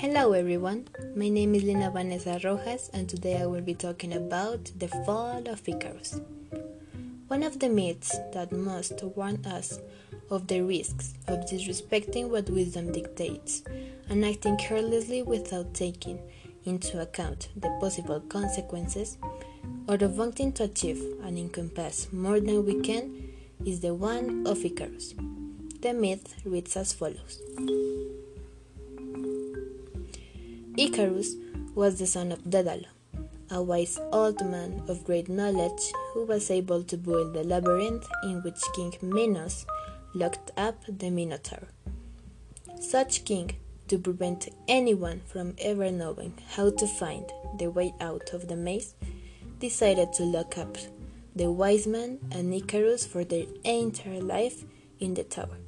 Hello everyone, my name is Lina Vanessa Rojas and today I will be talking about the fall of Icarus. One of the myths that must warn us of the risks of disrespecting what wisdom dictates and acting carelessly without taking into account the possible consequences or of wanting to achieve and encompass more than we can is the one of Icarus. The myth reads as follows. Icarus was the son of Daedalus, a wise old man of great knowledge who was able to build the labyrinth in which King Minos locked up the Minotaur. Such king, to prevent anyone from ever knowing how to find the way out of the maze, decided to lock up the wise man and Icarus for their entire life in the tower.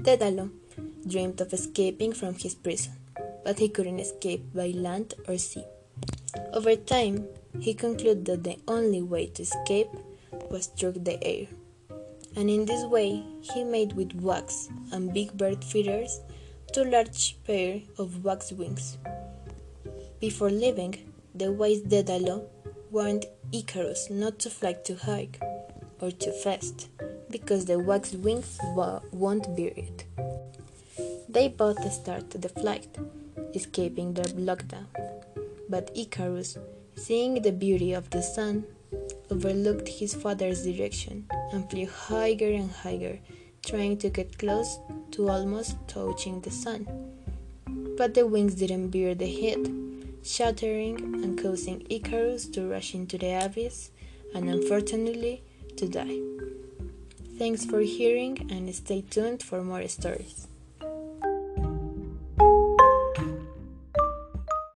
Daedalus dreamed of escaping from his prison, but he couldn't escape by land or sea. Over time, he concluded that the only way to escape was through the air, and in this way he made with wax and big bird feeders two large pair of wax wings. Before leaving, the wise Daedalus warned Icarus not to fly too high or too fast, because the wax wings won't bear it. They both started the flight, escaping their lockdown. But Icarus, seeing the beauty of the sun, overlooked his father's direction and flew higher and higher, trying to get close to almost touching the sun. But the wings didn't bear the heat, shattering and causing Icarus to rush into the abyss and unfortunately to die. Thanks for hearing and stay tuned for more stories.